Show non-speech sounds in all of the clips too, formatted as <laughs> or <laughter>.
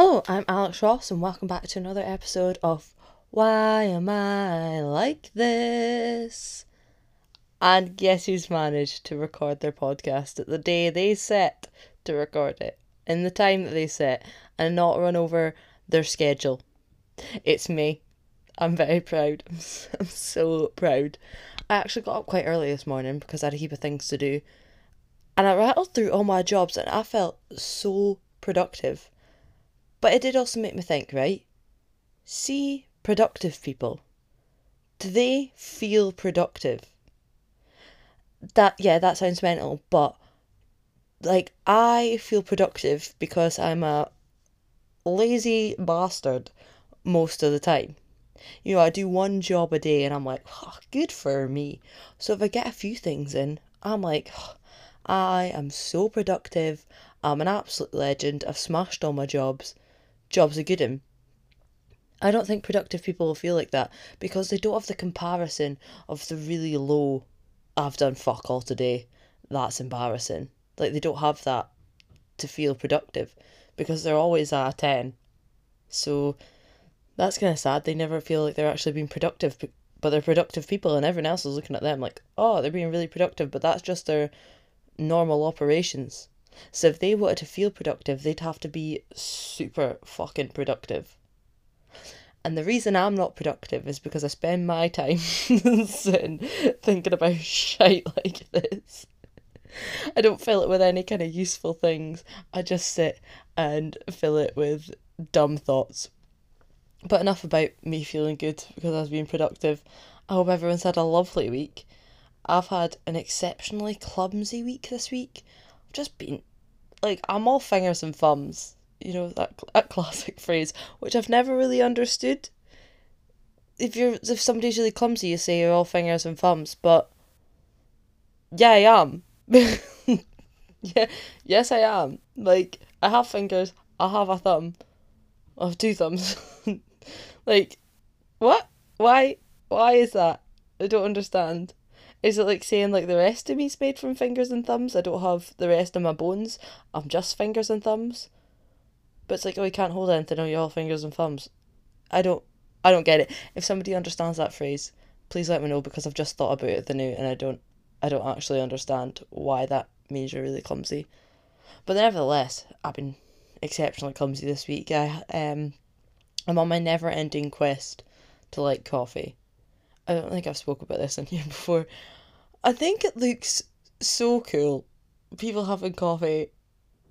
Hello, I'm Alex Ross, and welcome back to another episode of Why Am I Like This? And guess who's managed to record their podcast at the day they set to record it, in the time that they set, and not run over their schedule? It's me. I'm very proud. I'm <laughs> so, I'm so proud. I actually got up quite early this morning because I had a heap of things to do. And I rattled through all my jobs and I felt so productive. But it did also make me think, right? See productive people. Do they feel productive? That yeah, that sounds mental, but like I feel productive because I'm a lazy bastard most of the time. You know, I do one job a day and I'm like, oh, good for me. So if I get a few things in, I'm like, oh, I am so productive. I'm an absolute legend. I've smashed all my jobs. Jobs are good in. I don't think productive people will feel like that because they don't have the comparison of the really low, I've done fuck all today. That's embarrassing. Like they don't have that to feel productive because they're always at a 10. So that's kind of sad. They never feel like they're actually being productive, but they're productive people and everyone else is looking at them like, oh, they're being really productive, but that's just their normal operations. So if they wanted to feel productive, they'd have to be super fucking productive. And the reason I'm not productive is because I spend my time <laughs> sitting thinking about shit like this. I don't fill it with any kind of useful things. I just sit and fill it with dumb thoughts. But enough about me feeling good because I was being productive. I hope everyone's had a lovely week. I've had an exceptionally clumsy week this week. Just been like I'm all fingers and thumbs. You know that that <laughs> classic phrase, which I've never really understood. If you're if somebody's really clumsy, you say you're all fingers and thumbs, but yeah, I am. <laughs> yeah, yes, I am. Like I have fingers. I have a thumb. I have two thumbs. <laughs> like, what? Why? Why is that? I don't understand. Is it like saying like the rest of me's made from fingers and thumbs? I don't have the rest of my bones. I'm just fingers and thumbs. But it's like, oh, you can't hold anything. Oh, you're all fingers and thumbs. I don't, I don't get it. If somebody understands that phrase, please let me know because I've just thought about it the new and I don't, I don't actually understand why that means you're really clumsy. But nevertheless, I've been exceptionally clumsy this week. I um, I'm on my never-ending quest to like coffee. I don't think I've spoke about this in here <laughs> before. I think it looks so cool. People having coffee.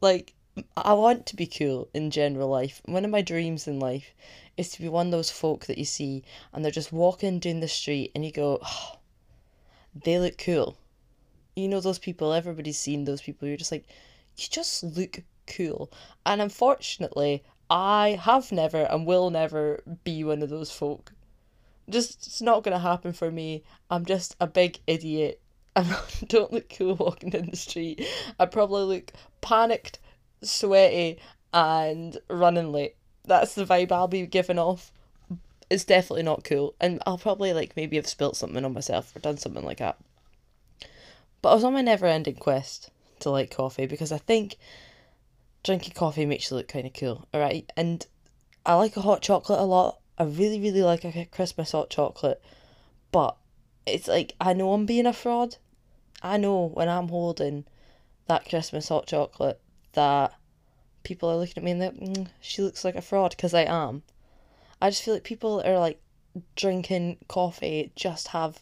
Like, I want to be cool in general life. One of my dreams in life is to be one of those folk that you see and they're just walking down the street and you go, oh, they look cool. You know, those people, everybody's seen those people. You're just like, you just look cool. And unfortunately, I have never and will never be one of those folk just it's not gonna happen for me. I'm just a big idiot. <laughs> I don't look cool walking down the street. I probably look panicked, sweaty, and running late. That's the vibe I'll be giving off. It's definitely not cool, and I'll probably like maybe have spilt something on myself or done something like that. But I was on my never-ending quest to like coffee because I think drinking coffee makes you look kind of cool. All right, and I like a hot chocolate a lot I really, really like a Christmas hot chocolate, but it's like I know I'm being a fraud. I know when I'm holding that Christmas hot chocolate that people are looking at me and like, mm, she looks like a fraud because I am. I just feel like people are like drinking coffee just have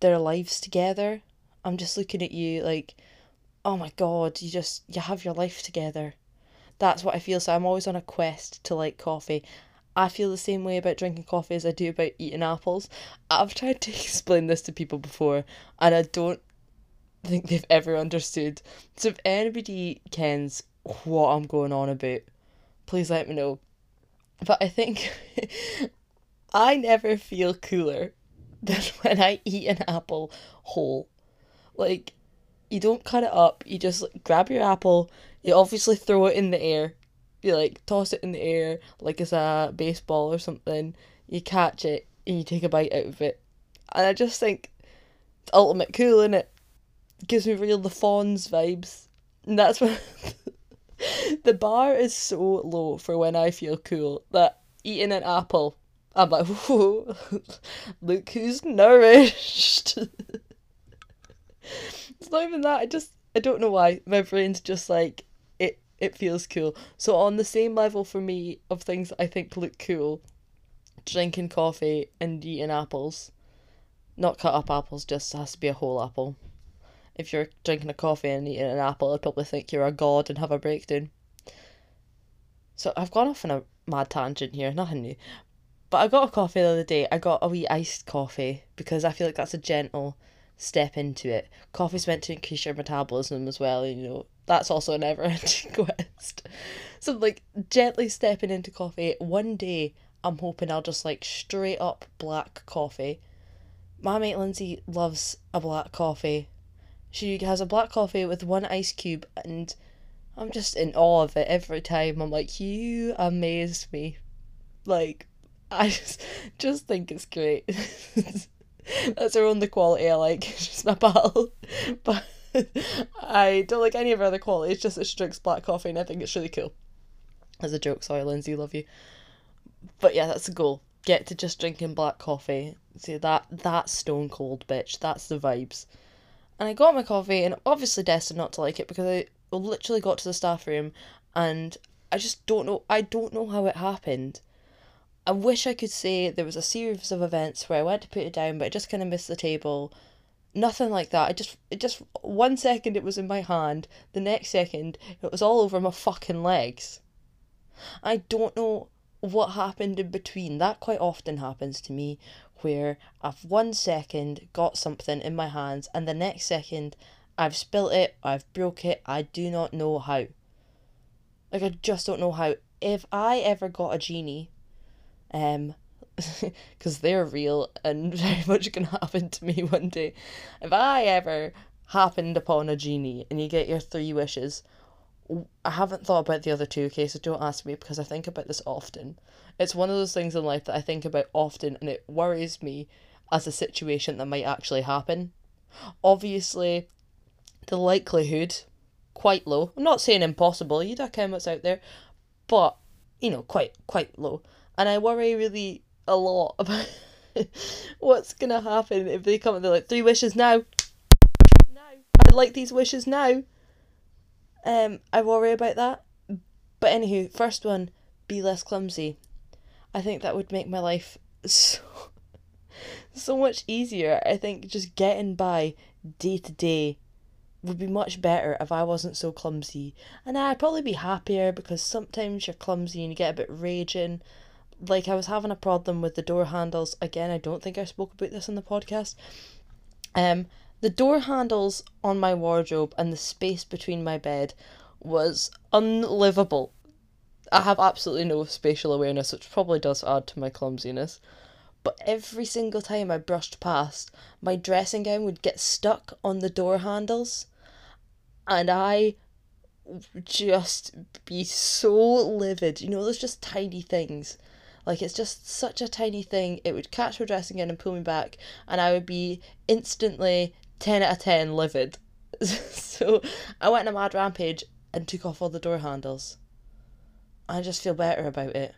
their lives together. I'm just looking at you like, oh my god, you just you have your life together. That's what I feel. So I'm always on a quest to like coffee. I feel the same way about drinking coffee as I do about eating apples. I've tried to <laughs> explain this to people before and I don't think they've ever understood. So if anybody kens what I'm going on about, please let me know. But I think <laughs> I never feel cooler <laughs> than when I eat an apple whole. Like, you don't cut it up, you just grab your apple, you obviously throw it in the air you like toss it in the air like it's a baseball or something. You catch it and you take a bite out of it, and I just think it's ultimate cool, in it? Gives me real the Fonz vibes, and that's what <laughs> the bar is so low for when I feel cool that eating an apple, I'm like, whoa, <laughs> look who's nourished. <laughs> it's not even that. I just, I don't know why. My brain's just like, it, feels cool. So, on the same level for me of things I think look cool, drinking coffee and eating apples, not cut up apples, just has to be a whole apple if you're drinking a coffee and eating an apple, I'd probably think you're a god and have a breakdown. So I've gone off on a mad tangent here, nothing new. But I got a coffee the other day. I got a wee iced coffee because I feel like that's a gentle step into it. Coffee's meant to increase your metabolism as well, you know. That's also a never <laughs> ending quest. So like gently stepping into coffee. One day I'm hoping I'll just like straight up black coffee. My mate Lindsay loves a black coffee she has a black coffee with one ice cube, and I'm just in awe of it every time. I'm like, you amaze me. Like, <laughs> I just, just think it's great. <laughs> That's her only quality I like. She's my pal. But I don't like any of her other qualities, just that she drinks black coffee, and I think it's really cool. As a joke, sorry, Lindsay, love you. But yeah, that's the goal. Get to just drinking black coffee. See that that's stone cold, bitch. That's the vibes. And I got my coffee and obviously destined not to like it because I literally got to the staff room and I just don't know I don't know how it happened. I wish I could say there was a series of events where I went to put it down but I just kind of missed the table. Nothing like that. I just it just one second it was in my hand, the next second it was all over my fucking legs. I don't know what happened in between. That quite often happens to me where I've one second got something in my hands and the next second I've spilt it, I've broke it, I do not know how. Like I just don't know how. If I ever got a genie, um, <laughs> because they're real and <laughs> very much can happen to me one day. If I ever happened upon a genie and you get your three wishes, I haven't thought about the other two, okay, so don't ask me because I think about this often. It's one of those things in life that I think about often and it worries me as a situation that might actually happen. Obviously, the likelihood quite low. I'm not saying impossible, you don't know what's out there, but you know, quite quite low. And I worry really a lot about <laughs> what's gonna happen if they come and they're like three wishes now. Now I'd like these wishes now. Um, I worry about that. But anywho, first one, be less clumsy. I think that would make my life <laughs> so so much easier. I think just getting by day to day would be much better if I wasn't so clumsy. And I'd probably be happier because sometimes you're clumsy and you get a bit raging. Like I was having a problem with the door handles. Again, I don't think I spoke about this in the podcast. Um the door handles on my wardrobe and the space between my bed was unlivable. I have absolutely no spatial awareness, which probably does add to my clumsiness. But every single time I brushed past, my dressing gown would get stuck on the door handles, and I would just be so livid. You know, there's just tiny things. Like it's just such a tiny thing. It would catch my dressing gown and pull me back, and I would be instantly ten out of ten livid. <laughs> so I went on a mad rampage and took off all the door handles. I just feel better about it.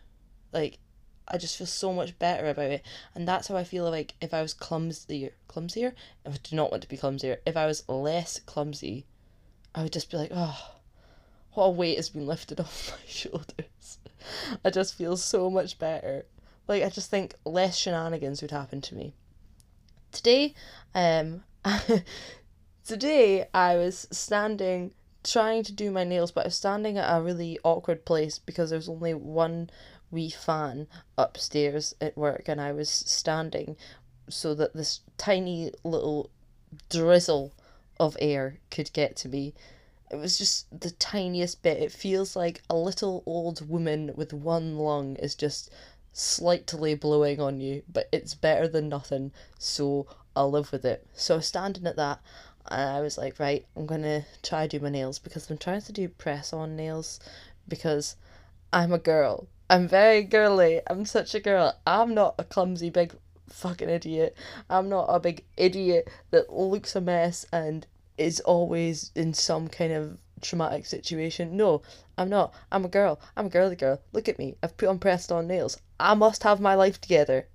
Like, I just feel so much better about it. And that's how I feel like if I was clumsier, clumsier? I do not want to be clumsier. If I was less clumsy, I would just be like, oh, what a weight has been lifted <laughs> off my shoulders. I just feel so much better. Like, I just think less shenanigans would happen to me. Today, um, <laughs> today I was standing trying to do my nails, but I was standing at a really awkward place because there's only one wee fan upstairs at work, and I was standing so that this tiny little drizzle of air could get to me. It was just the tiniest bit. It feels like a little old woman with one lung is just slightly blowing on you, but it's better than nothing, so I'll live with it. So I was standing at that and I was like, right, I'm gonna try do my nails because I'm trying to do press on nails because I'm a girl. I'm very girly. I'm such a girl. I'm not a clumsy big fucking idiot. I'm not a big idiot that looks a mess and is always in some kind of traumatic situation. No, I'm not. I'm a girl. I'm a girly girl. Look at me. I've put on pressed on nails. I must have my life together.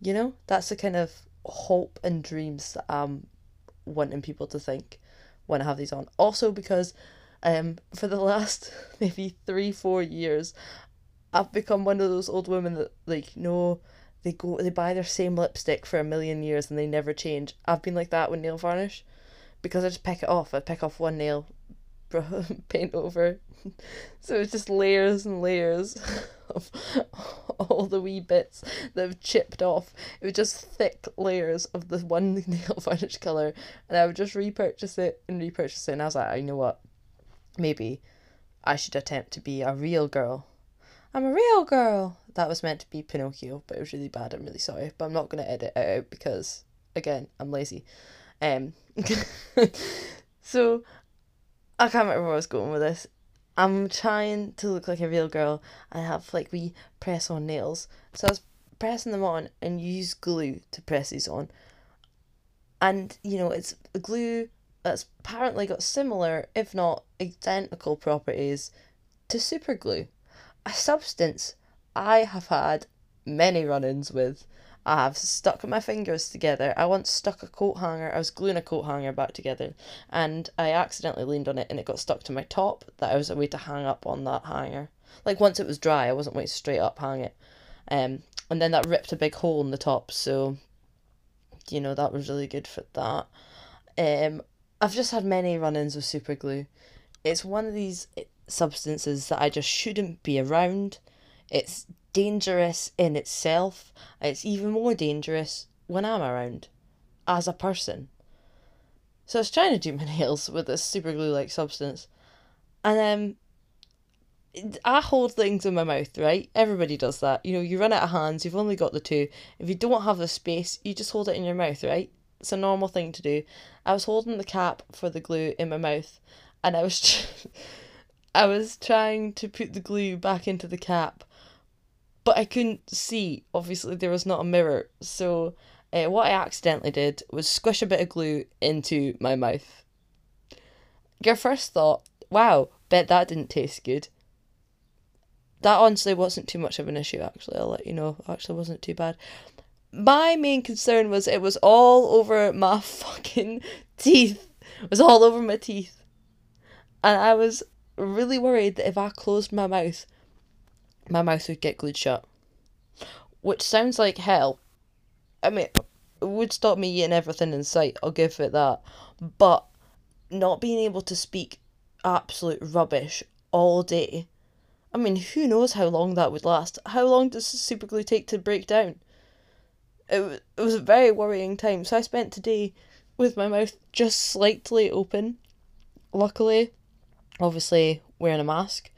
You know, that's the kind of hope and dreams that I'm wanting people to think when I have these on. Also because um for the <laughs> last maybe three, four years, I've become one of those old women that like no they go they buy their same lipstick for a million years and they never change. I've been like that with nail varnish because I just pick it off. I pick off one nail, <laughs> paint over. <laughs> So it's just layers and layers <laughs> of all the wee bits that have chipped off. It was just thick layers of the one nail varnish colour and I would just repurchase it and repurchase it and I was like, ah, you know what? Maybe I should attempt to be a real girl. I'm a real girl. That was meant to be Pinocchio, but it was really bad. I'm really sorry, but I'm not gonna edit it out because again, I'm lazy. Um, <laughs> so I can't remember where I was going with this. I'm trying to look like a real girl. I have like we press on nails, so I was pressing them on and use glue to press these on. And you know, it's glue that's apparently got similar, if not identical, properties to super glue a substance I have had many run ins with. I have stuck my fingers together. I once stuck a coat hanger, I was gluing a coat hanger back together, and I accidentally leaned on it and it got stuck to my top. That was a way to hang up on that hanger. Like once it was dry, I wasn't going to straight up hang it. Um, and then that ripped a big hole in the top, so you know that was really good for that. Um, I've just had many run ins with super glue. It's one of these substances that I just shouldn't be around. It's dangerous in itself. It's even more dangerous when I'm around as a person. So I was trying to do <laughs> my nails with this super glue like substance. And um I hold things in my mouth, right? Everybody does that. You know, you run out of hands, you've only got the two. If you don't have the space, you just hold it in your mouth, right? It's a normal thing to do. I was holding the cap for the glue in my mouth and I was <laughs> I was trying to put the glue back into the cap, but I couldn't see. Obviously, there was not a mirror. So, uh, what I accidentally did was squish a bit of glue into my mouth. Your first thought, wow, bet that didn't taste good. That honestly wasn't too much of an issue, actually. I'll let you know. Actually, wasn't too bad. My main concern was it was all over my <laughs> fucking teeth. It was all over my teeth. And I was really worried that if I closed my mouth, my mouth would get glued shut. Which sounds like hell. I mean, it would stop me eating everything in sight, I'll give it that. But not being able to speak absolute rubbish all day. I mean, who knows how long that would last? How long does super glue take to break down? It, it was a very worrying time. So I spent today with my mouth just slightly open. Luckily, obviously wearing a mask,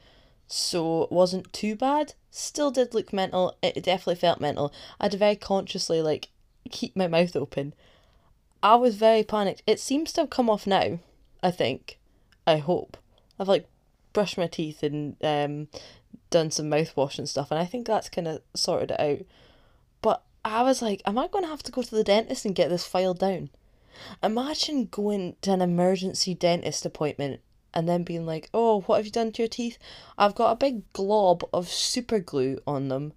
so it wasn't too bad. Still did look mental. It definitely felt mental. I had to very consciously like keep my mouth open. I was very panicked. It seems to have come off now. I think. I hope. I've like brushed my teeth and um done some mouthwash and stuff, and I think that's kind of sorted it out. But I was like, am I going to have to go to the dentist and get this filed down? Imagine going to an emergency dentist appointment and then being like, oh, what have you done to your teeth? I've got a big glob of super glue on them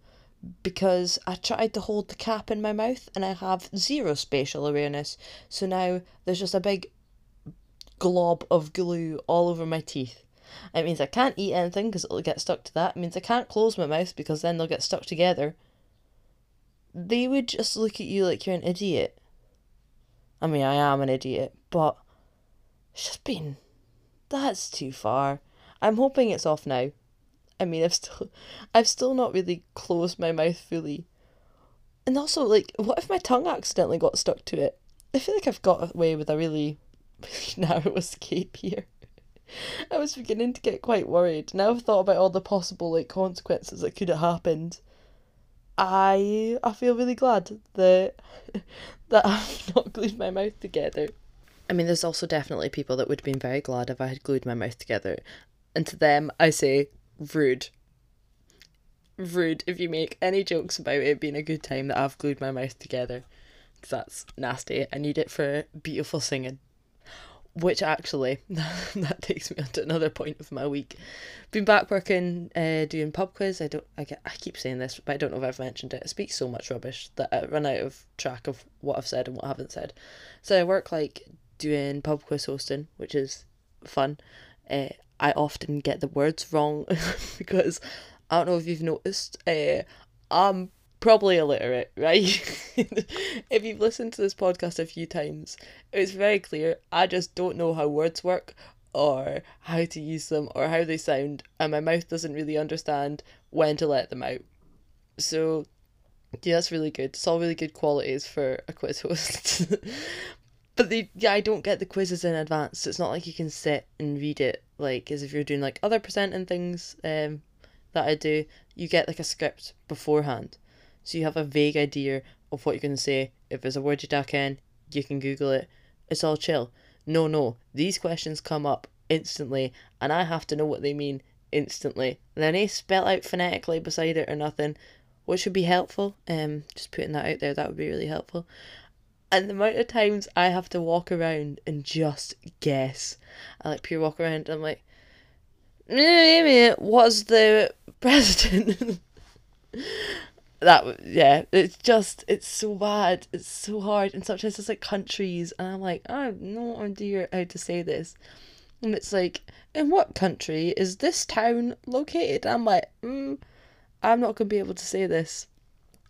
because I tried to hold the cap in my mouth and I have zero spatial awareness. So now there's just a big glob of glue all over my teeth. It means I can't eat anything because it'll get stuck to that. It means I can't close my mouth because then they'll get stuck together. They would just look at you like you're an idiot. I mean, I am an idiot, but it's just been that's too far. I'm hoping it's off now. I mean, I've still, <laughs> I've still not really closed my mouth fully. And also, like, what if my tongue accidentally got stuck to it? I feel like I've got away with a really, <laughs> really narrow <laughs> escape here. I was beginning to get quite worried. Now I've thought about all the possible like consequences that could have happened. I I feel really glad that that I've not glued my mouth together. I mean, there's also definitely people that would have been very glad if I had glued my mouth together. And to them, I say, rude. Rude if you make any jokes about it being a good time that I've glued my mouth together. That's nasty. I need it for beautiful singing. which actually <laughs> that takes me on to another point of my week. Been back working, uh, doing pub quiz. I don't. I get. I keep saying this, but I don't know if I've mentioned it. I speak so much rubbish that I run out of track of what I've said and what I haven't said. So I work like doing pub quiz hosting, which is fun. Uh, I often get the words wrong <laughs> because I don't know if you've noticed. Uh, I'm probably illiterate, right? <laughs> if you've listened to this podcast a few times, it's very clear I just don't know how words work or how to use them or how they sound, and my mouth doesn't really understand when to let them out. So, yeah, that's really good. It's all really good qualities for a quiz host. <laughs> but they, yeah, I don't get the quizzes in advance. So it's not like you can sit and read it like as if you're doing like other presenting things um, that I do. You get like a script beforehand so you have a vague idea of what you're to say. If there's a word you duck in, you can Google it. It's all chill. No, no, these questions come up instantly, and I have to know what they mean instantly. And then they spell out phonetically beside it or nothing, which would be helpful. Um, just putting that out there, that would be really helpful. And the amount of times I have to walk around and just guess. I like pure walk around. I'm like, what's the <laughs> president? that yeah it's just it's so bad it's so hard and sometimes it's like countries and i'm like i have no idea how to say this and it's like in what country is this town located i'm like mm, i'm not going to be able to say this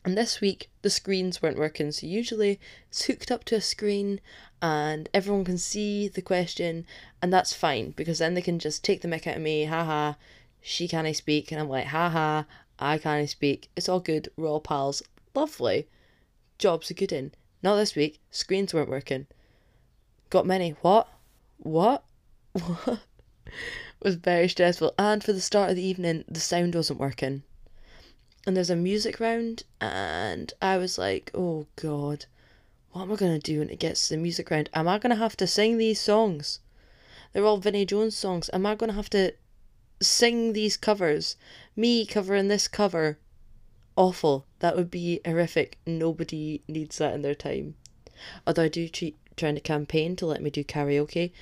and this week the screens weren't working so usually it's hooked up to a screen and everyone can see the question and that's fine because then they can just take the mic out of me haha she can't speak and i'm like haha I can't speak. It's all good. We're all pals. Lovely. Jobs are good in. Not this week. Screens weren't working. Got many. What? What? <laughs> What? was very stressful. And for the start of the evening, the sound wasn't working. And there's a music round, and I was like, oh god, what am I going to do when it gets to the music round? Am I going to have to sing these songs? They're all Vinnie Jones songs. Am I going to have to sing these covers. Me covering this cover. Awful. That would be horrific. Nobody needs that in their time. Although I do treat, trying to campaign to let me do karaoke.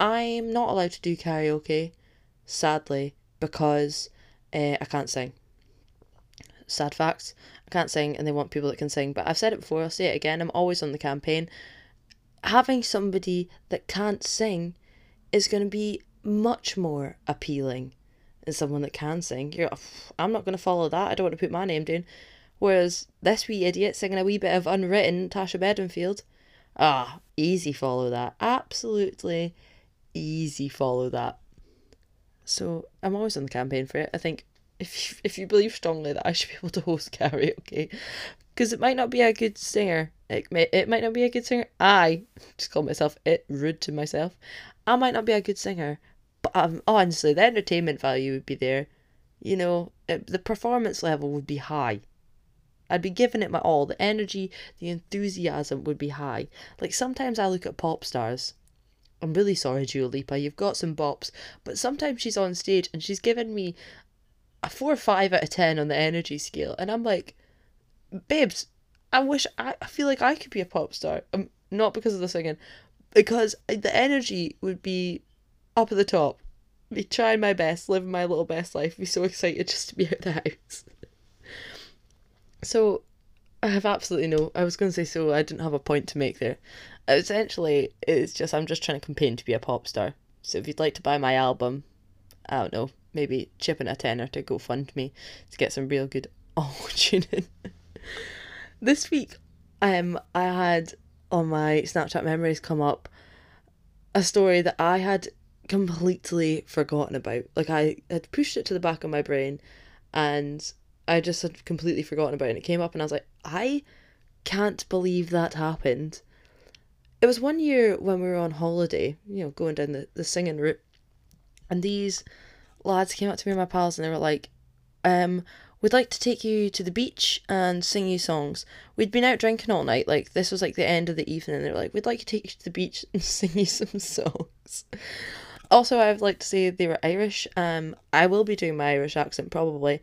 I'm not allowed to do karaoke, sadly, because uh, I can't sing. Sad facts. I can't sing and they want people that can sing. But I've said it before, I'll say it again. I'm always on the campaign. Having somebody that can't sing is going to be much more appealing than someone that can sing. You're, I'm not going to follow that. I don't want to put my name down. Whereas this wee idiot singing a wee bit of unwritten Natasha Bedingfield, ah, easy follow that. Absolutely easy follow that. So I'm always on the campaign for it. I think if you, if you believe strongly that I should be able to host karaoke, because it might not be a good singer. It may, it might not be a good singer. I just call myself it rude to myself. I might not be a good singer, but um, honestly, the entertainment value would be there. You know, it, the performance level would be high. I'd be giving it my all. The energy, the enthusiasm would be high. Like sometimes I look at pop stars. I'm really sorry, Dua Lipa. You've got some bops, but sometimes she's on stage and she's giving me a four or five out of ten on the energy scale, and I'm like, babes, I wish I, I feel like I could be a pop star. Um, not because of the singing, because the energy would be up at the top. Be trying my best, living my little best life. Be so excited just to be out the house. <laughs> so, I have absolutely no. I was going to say so. I didn't have a point to make there. Essentially, it's just I'm just trying to campaign to be a pop star. So if you'd like to buy my album, I don't know, maybe chip in a tenner to GoFundMe to get some real good <laughs> oh tuning. this week, um, I had on my Snapchat memories come up a story that I had completely forgotten about. Like I had pushed it to the back of my brain and I just had completely forgotten about it. And it came up and I was like, I can't believe that happened. It was one year when we were on holiday, you know, going down the, the singing route. And these lads came up to me and my pals and they were like, um, we'd like to take you to the beach and sing you songs. We'd been out drinking all night, like this was like the end of the evening, and they were like, We'd like to take you to the beach and <laughs> sing you some songs. Also, I'd like to say they were Irish. Um, I will be doing my Irish accent probably.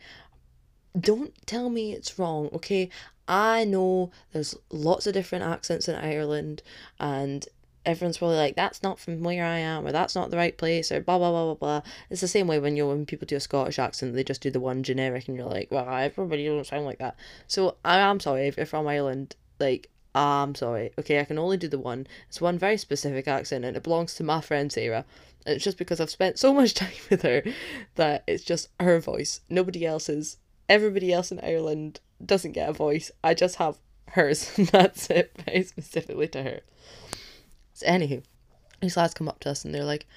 Don't tell me it's wrong, okay? I know there's lots of different accents in Ireland, and everyone's probably like, that's not from where I am, or that's not the right place, or blah blah blah blah blah. It's the same way when you're, when people do a Scottish accent, they just do the one generic, and you're like, well, everybody don't sound like that. So I am sorry if you're from Ireland, like I'm sorry. Okay, I can only do the one. It's one very specific accent, and it belongs to my friend Sarah. And it's just because I've spent so much <laughs> time with her that it's just her voice, nobody else's. Everybody else in Ireland doesn't get a voice. I just have hers, and <laughs> that's it, very specifically to her. So, anywho, these lads come up to us and they're like,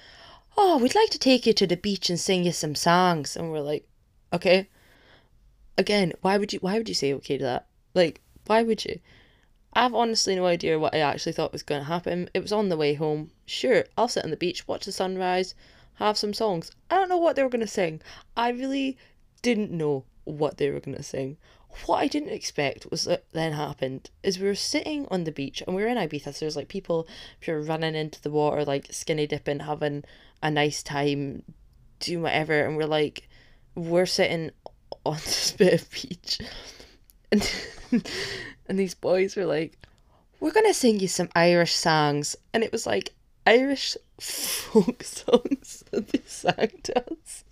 Oh, we'd like to take you to the beach and sing you some songs. And we're like, Okay. Again, why would you why would you say okay to that? Like, why would you? I've honestly no idea what I actually thought was going to happen. It was on the way home. Sure, I'll sit on the beach, watch the sunrise, have some songs. I don't know what they were going to sing. I really didn't know what they were going to sing what I didn't expect was that then happened is we were sitting on the beach and we were in Ibiza, so there's like people pure running into the water, like skinny dipping, having a nice time, doing whatever, and we're like, we're sitting <laughs> on this bit of beach, and <laughs> and these boys were like, we're gonna sing you some Irish songs, and it was like Irish <laughs> folk songs that they sang to us.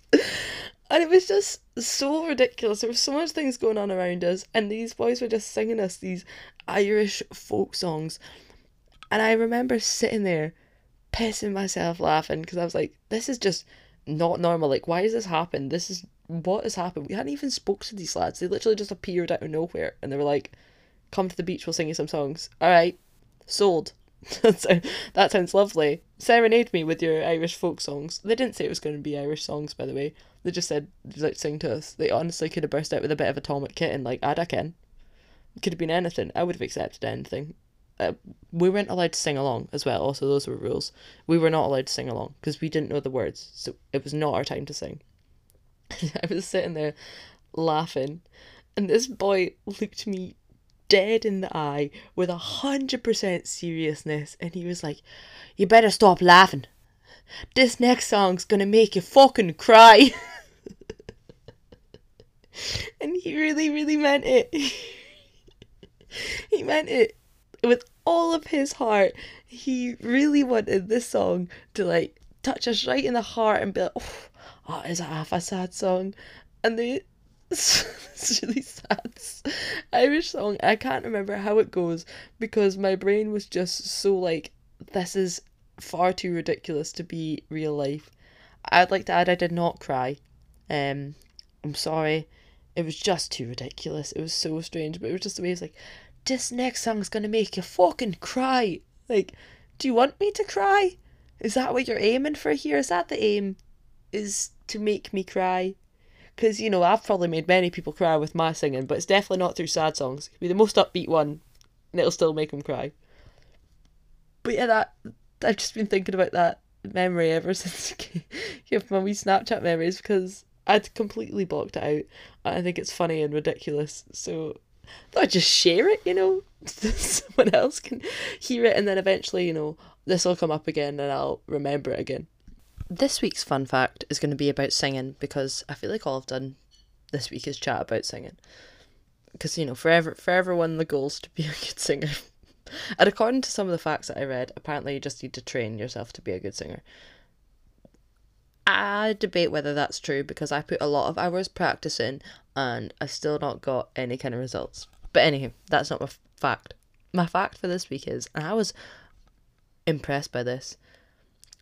And it was just so ridiculous. There were so much things going on around us, and these boys were just singing us these Irish folk songs. And I remember sitting there, pissing myself laughing because I was like, this is just not normal. Like, why has this happened? This is what has happened. We hadn't even spoke to these lads. They literally just appeared out of nowhere, and they were like, "Come to the beach. We'll sing you some songs." All right, sold. <laughs> that sounds lovely. Serenade me with your Irish folk songs. They didn't say it was going to be Irish songs, by the way. They just said, like, sing to us. They honestly could have burst out with a bit of Atomic Kitten, like, I'd can. Could have been anything. I would have accepted anything. Uh, we weren't allowed to sing along as well. Also, those were rules. We were not allowed to sing along because we didn't know the words. So it was not our time to sing. <laughs> I was sitting there laughing, and this boy looked me dead in the eye with a hundred percent seriousness, and he was like, "You better stop laughing. This next song's gonna make you fucking cry." <laughs> and he really, really meant it. <laughs> he meant it with all of his heart. He really wanted this song to like touch us right in the heart and be like, "Oh, oh that half a sad song?" And the <laughs> it's really sad Irish song. I can't remember how it goes because my brain was just so like, this is far too ridiculous to be real life. I'd like to add I did not cry. Um, I'm sorry. It was just too ridiculous. It was so strange, but it was just the way it's like, this next song's gonna make you fucking cry. Like, do you want me to cry? Is that what you're aiming for here? Is that the aim? Is to make me cry? because you know I've probably made many people cry with my singing, but it's definitely not through sad songs. It could be the most upbeat one, and it'll still make them cry. But yeah, that I've just been thinking about that memory ever <laughs> since you have my wee Snapchat memories because I'd completely blocked it out. I think it's funny and ridiculous, so I thought I'd just share it. You know, so <laughs> someone else can hear it, and then eventually, you know, this will come up again, and I'll remember it again this week's fun fact is going to be about singing because I feel like all I've done this week is chat about singing. Because, you know, for, ever, for everyone, the goal is to be a good singer. <laughs> and according to some of the facts that I read, apparently you just need to train yourself to be a good singer. I debate whether that's true because I put a lot of hours practicing and I still not got any kind of results. But anyway, that's not my f- fact. My fact for this week is, and I was impressed by this,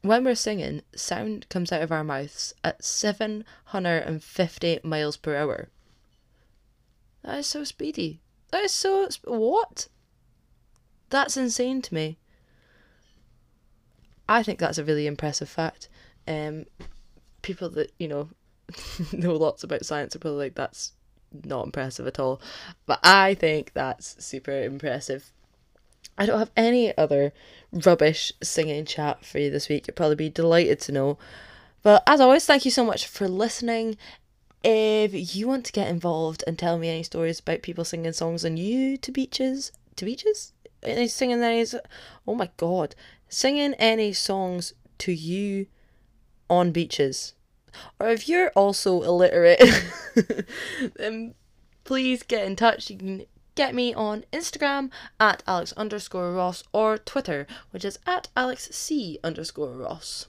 when we're singing, sound comes out of our mouths at 750 miles per hour. That is so speedy. That is so. Sp- what? That's insane to me. I think that's a really impressive fact. Um, people that, you know, <laughs> know lots about science are probably like, that's not impressive at all. But I think that's super impressive. I don't have any other rubbish singing chat for you this week. You'll probably be delighted to know. But as always, thank you so much for listening. If you want to get involved and tell me any stories about people singing songs on you to beaches, to beaches, any singing any, oh my god, singing any songs to you on beaches, or if you're also illiterate, <laughs> then please get in touch. You can get me on Instagram at Alex underscore Ross or Twitter, which is at Alex C underscore Ross.